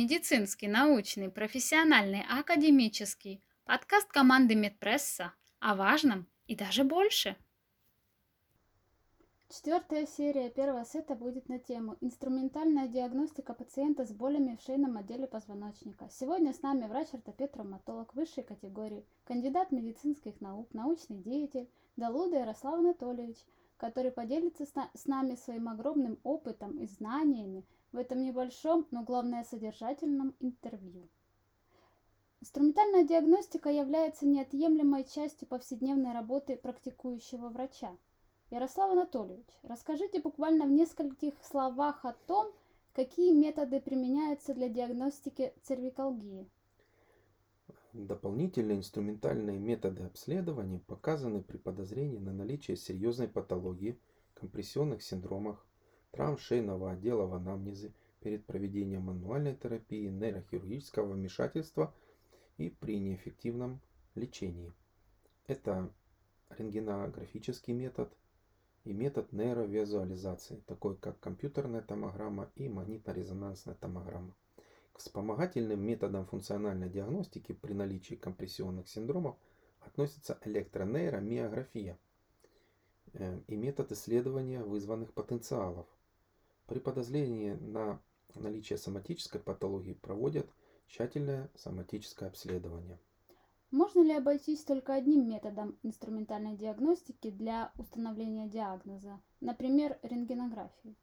Медицинский, научный, профессиональный, академический. Подкаст команды Медпресса о важном и даже больше. Четвертая серия первого сета будет на тему «Инструментальная диагностика пациента с болями в шейном отделе позвоночника». Сегодня с нами врач-ортопед-травматолог высшей категории, кандидат медицинских наук, научный деятель Далуда Ярослав Анатольевич, который поделится с нами своим огромным опытом и знаниями в этом небольшом, но главное содержательном интервью. Инструментальная диагностика является неотъемлемой частью повседневной работы практикующего врача. Ярослав Анатольевич, расскажите буквально в нескольких словах о том, какие методы применяются для диагностики цервикалгии. Дополнительные инструментальные методы обследования показаны при подозрении на наличие серьезной патологии, компрессионных синдромах, травм шейного отдела в анамнезе перед проведением мануальной терапии, нейрохирургического вмешательства и при неэффективном лечении. Это рентгенографический метод и метод нейровизуализации, такой как компьютерная томограмма и магнитно-резонансная томограмма. К вспомогательным методам функциональной диагностики при наличии компрессионных синдромов относится электронейромиография э, и метод исследования вызванных потенциалов. При подозрении на наличие соматической патологии проводят тщательное соматическое обследование. Можно ли обойтись только одним методом инструментальной диагностики для установления диагноза, например, рентгенографией?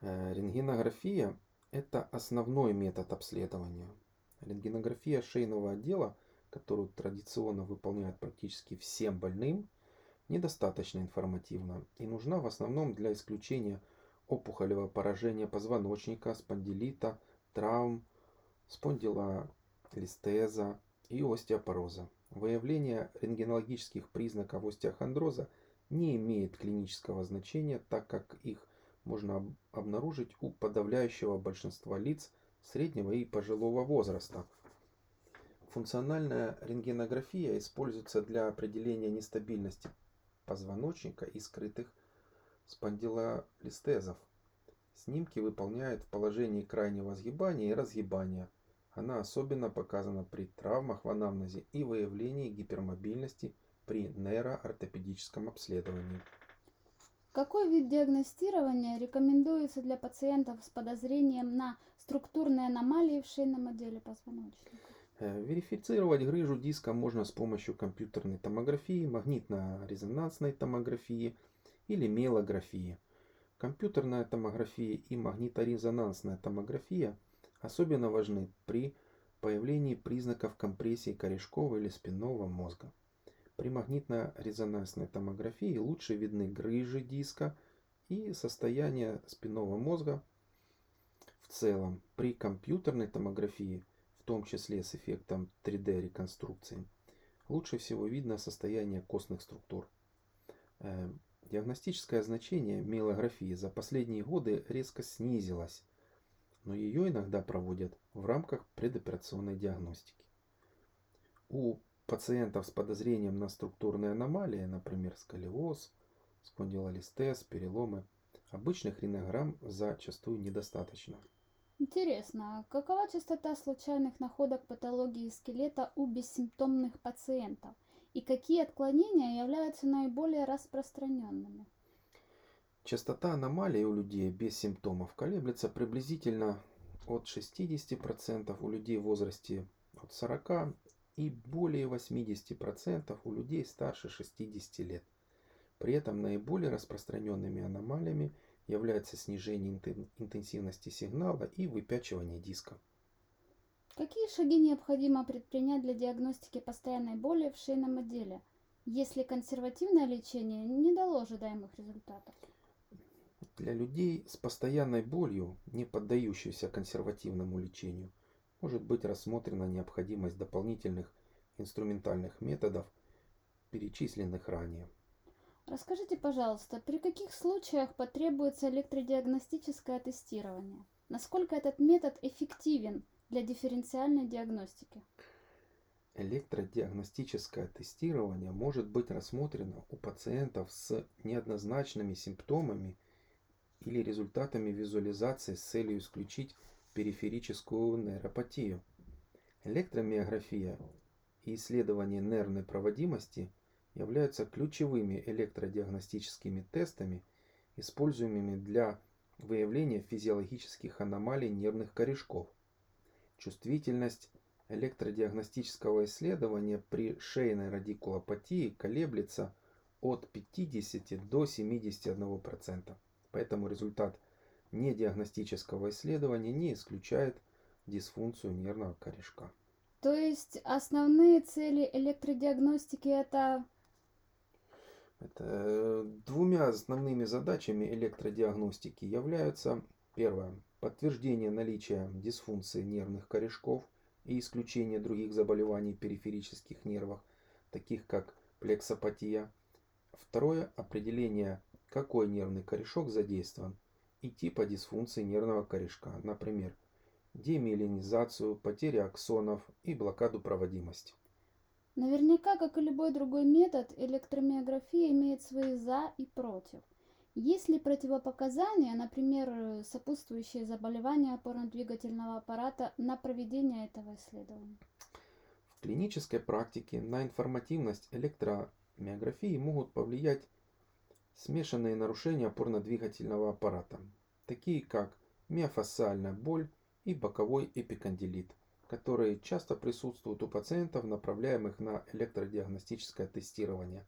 Э, рентгенография – это основной метод обследования. Рентгенография шейного отдела, которую традиционно выполняют практически всем больным, недостаточно информативна и нужна в основном для исключения опухолевого поражения позвоночника, спондилита, травм, спондилолистеза и остеопороза. Выявление рентгенологических признаков остеохондроза не имеет клинического значения, так как их можно обнаружить у подавляющего большинства лиц среднего и пожилого возраста. Функциональная рентгенография используется для определения нестабильности позвоночника и скрытых спондилолистезов. Снимки выполняют в положении крайнего сгибания и разгибания. Она особенно показана при травмах в анамнезе и выявлении гипермобильности при нейроортопедическом обследовании. Какой вид диагностирования рекомендуется для пациентов с подозрением на структурные аномалии в шейном отделе позвоночника? Э, верифицировать грыжу диска можно с помощью компьютерной томографии, магнитно-резонансной томографии – или мелографии. Компьютерная томография и магниторезонансная томография особенно важны при появлении признаков компрессии корешкового или спинного мозга. При магнитно-резонансной томографии лучше видны грыжи диска и состояние спинного мозга в целом. При компьютерной томографии, в том числе с эффектом 3D реконструкции, лучше всего видно состояние костных структур. Диагностическое значение миелографии за последние годы резко снизилось, но ее иногда проводят в рамках предоперационной диагностики. У пациентов с подозрением на структурные аномалии, например, сколиоз, спондилолистез, переломы, обычных рентгенограмм зачастую недостаточно. Интересно, а какова частота случайных находок патологии скелета у бессимптомных пациентов – и какие отклонения являются наиболее распространенными. Частота аномалий у людей без симптомов колеблется приблизительно от 60% у людей в возрасте от 40 и более 80% у людей старше 60 лет. При этом наиболее распространенными аномалиями является снижение интенсивности сигнала и выпячивание диска. Какие шаги необходимо предпринять для диагностики постоянной боли в шейном отделе, если консервативное лечение не дало ожидаемых результатов? Для людей с постоянной болью, не поддающейся консервативному лечению, может быть рассмотрена необходимость дополнительных инструментальных методов, перечисленных ранее. Расскажите, пожалуйста, при каких случаях потребуется электродиагностическое тестирование? Насколько этот метод эффективен для дифференциальной диагностики. Электродиагностическое тестирование может быть рассмотрено у пациентов с неоднозначными симптомами или результатами визуализации с целью исключить периферическую нейропатию. Электромиография и исследование нервной проводимости являются ключевыми электродиагностическими тестами, используемыми для выявления физиологических аномалий нервных корешков. Чувствительность электродиагностического исследования при шейной радикулопатии колеблется от 50 до 71%. Поэтому результат недиагностического исследования не исключает дисфункцию нервного корешка. То есть основные цели электродиагностики это Это, э, двумя основными задачами электродиагностики являются первое подтверждение наличия дисфункции нервных корешков и исключение других заболеваний периферических нервов, таких как плексопатия. Второе определение, какой нервный корешок задействован и типа дисфункции нервного корешка, например, демиелинизацию, потерю аксонов и блокаду проводимости. наверняка, как и любой другой метод, электромиография имеет свои за и против. Есть ли противопоказания, например, э, сопутствующие заболевания опорно-двигательного аппарата на проведение этого исследования? В клинической практике на информативность электромиографии могут повлиять смешанные нарушения опорно-двигательного аппарата, такие как миофасциальная боль и боковой эпикондилит, которые часто присутствуют у пациентов, направляемых на электродиагностическое тестирование.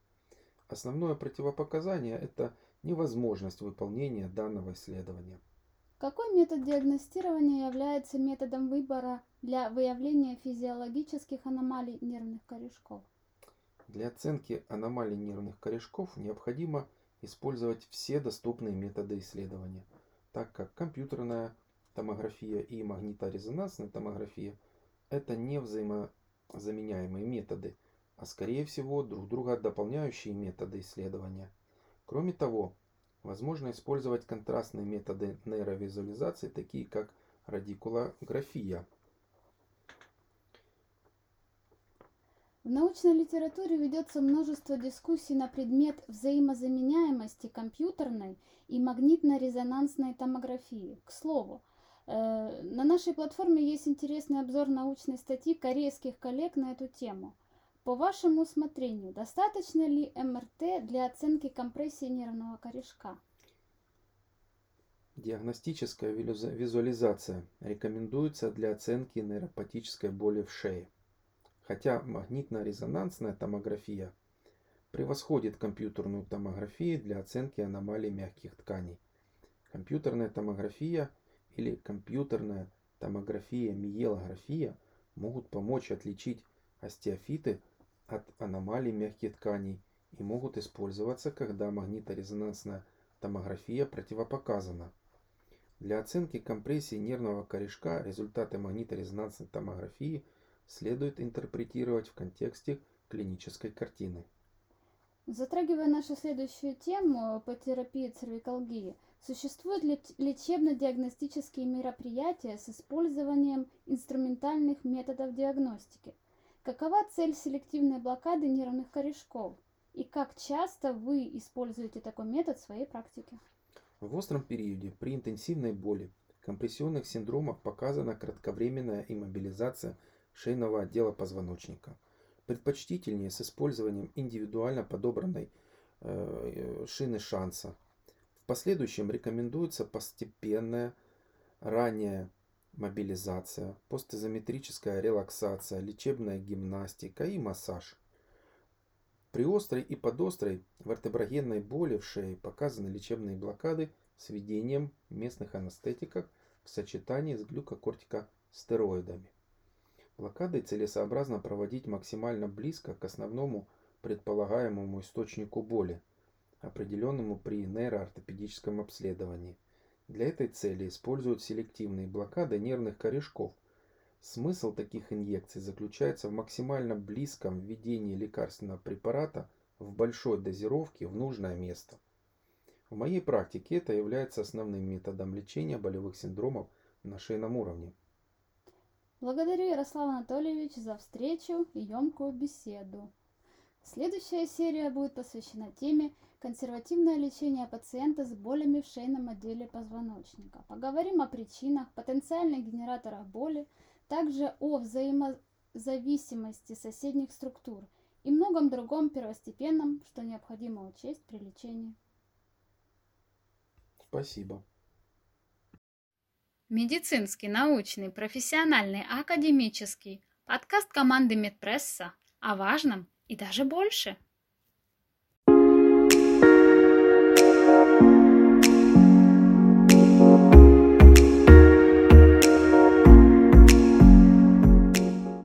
Основное противопоказание – это невозможность выполнения данного исследования. Какой метод диагностирования является методом выбора для выявления физиологических аномалий нервных корешков? Для оценки аномалий нервных корешков необходимо использовать все доступные методы исследования, так как компьютерная томография и магниторезонансная томография – это не взаимозаменяемые методы, а скорее всего друг друга дополняющие методы исследования. Кроме того, возможно использовать контрастные методы нейровизуализации, такие как радикулография. В научной литературе ведется множество дискуссий на предмет взаимозаменяемости компьютерной и магнитно-резонансной томографии. К слову, э, на нашей платформе есть интересный обзор научной статьи корейских коллег на эту тему. По вашему усмотрению, достаточно ли МРТ для оценки компрессии нервного корешка? Диагностическая визуализация рекомендуется для оценки нейропатической боли в шее. Хотя магнитно-резонансная томография превосходит компьютерную томографию для оценки аномалий мягких тканей. Компьютерная томография или компьютерная томография-миелография могут помочь отличить остеофиты от аномалий мягких тканей и могут использоваться, когда магниторезонансная томография противопоказана. Для оценки компрессии нервного корешка результаты магниторезонансной томографии следует интерпретировать в контексте клинической картины. Затрагивая нашу следующую тему по терапии цервикалгии, существуют ли лечебно-диагностические мероприятия с использованием инструментальных методов диагностики? Какова цель селективной блокады нервных корешков? И как часто вы используете такой метод в своей практике? В остром периоде при интенсивной боли компрессионных синдромах показана кратковременная иммобилизация шейного отдела позвоночника. Предпочтительнее с использованием индивидуально подобранной э, шины шанса. В последующем рекомендуется постепенная ранняя мобилизация, постизометрическая релаксация, лечебная гимнастика и массаж. При острой и подострой вертеброгенной боли в шее показаны лечебные блокады с введением местных анестетиков в сочетании с глюкокортикостероидами. Блокады целесообразно проводить максимально близко к основному предполагаемому источнику боли, определенному при нейроортопедическом обследовании. Для этой цели используют селективные блокады нервных корешков. Смысл таких инъекций заключается в максимально близком введении лекарственного препарата в большой дозировке в нужное место. В моей практике это является основным методом лечения болевых синдромов на шейном уровне. Благодарю, Ярослав Анатольевич, за встречу и емкую беседу. Следующая серия будет посвящена теме консервативное лечение пациента с болями в шейном отделе позвоночника. Поговорим о причинах, потенциальных генераторах боли, также о взаимозависимости соседних структур и многом другом первостепенном, что необходимо учесть при лечении. Спасибо. Медицинский, научный, профессиональный, академический. Подкаст команды Медпресса о важном и даже больше.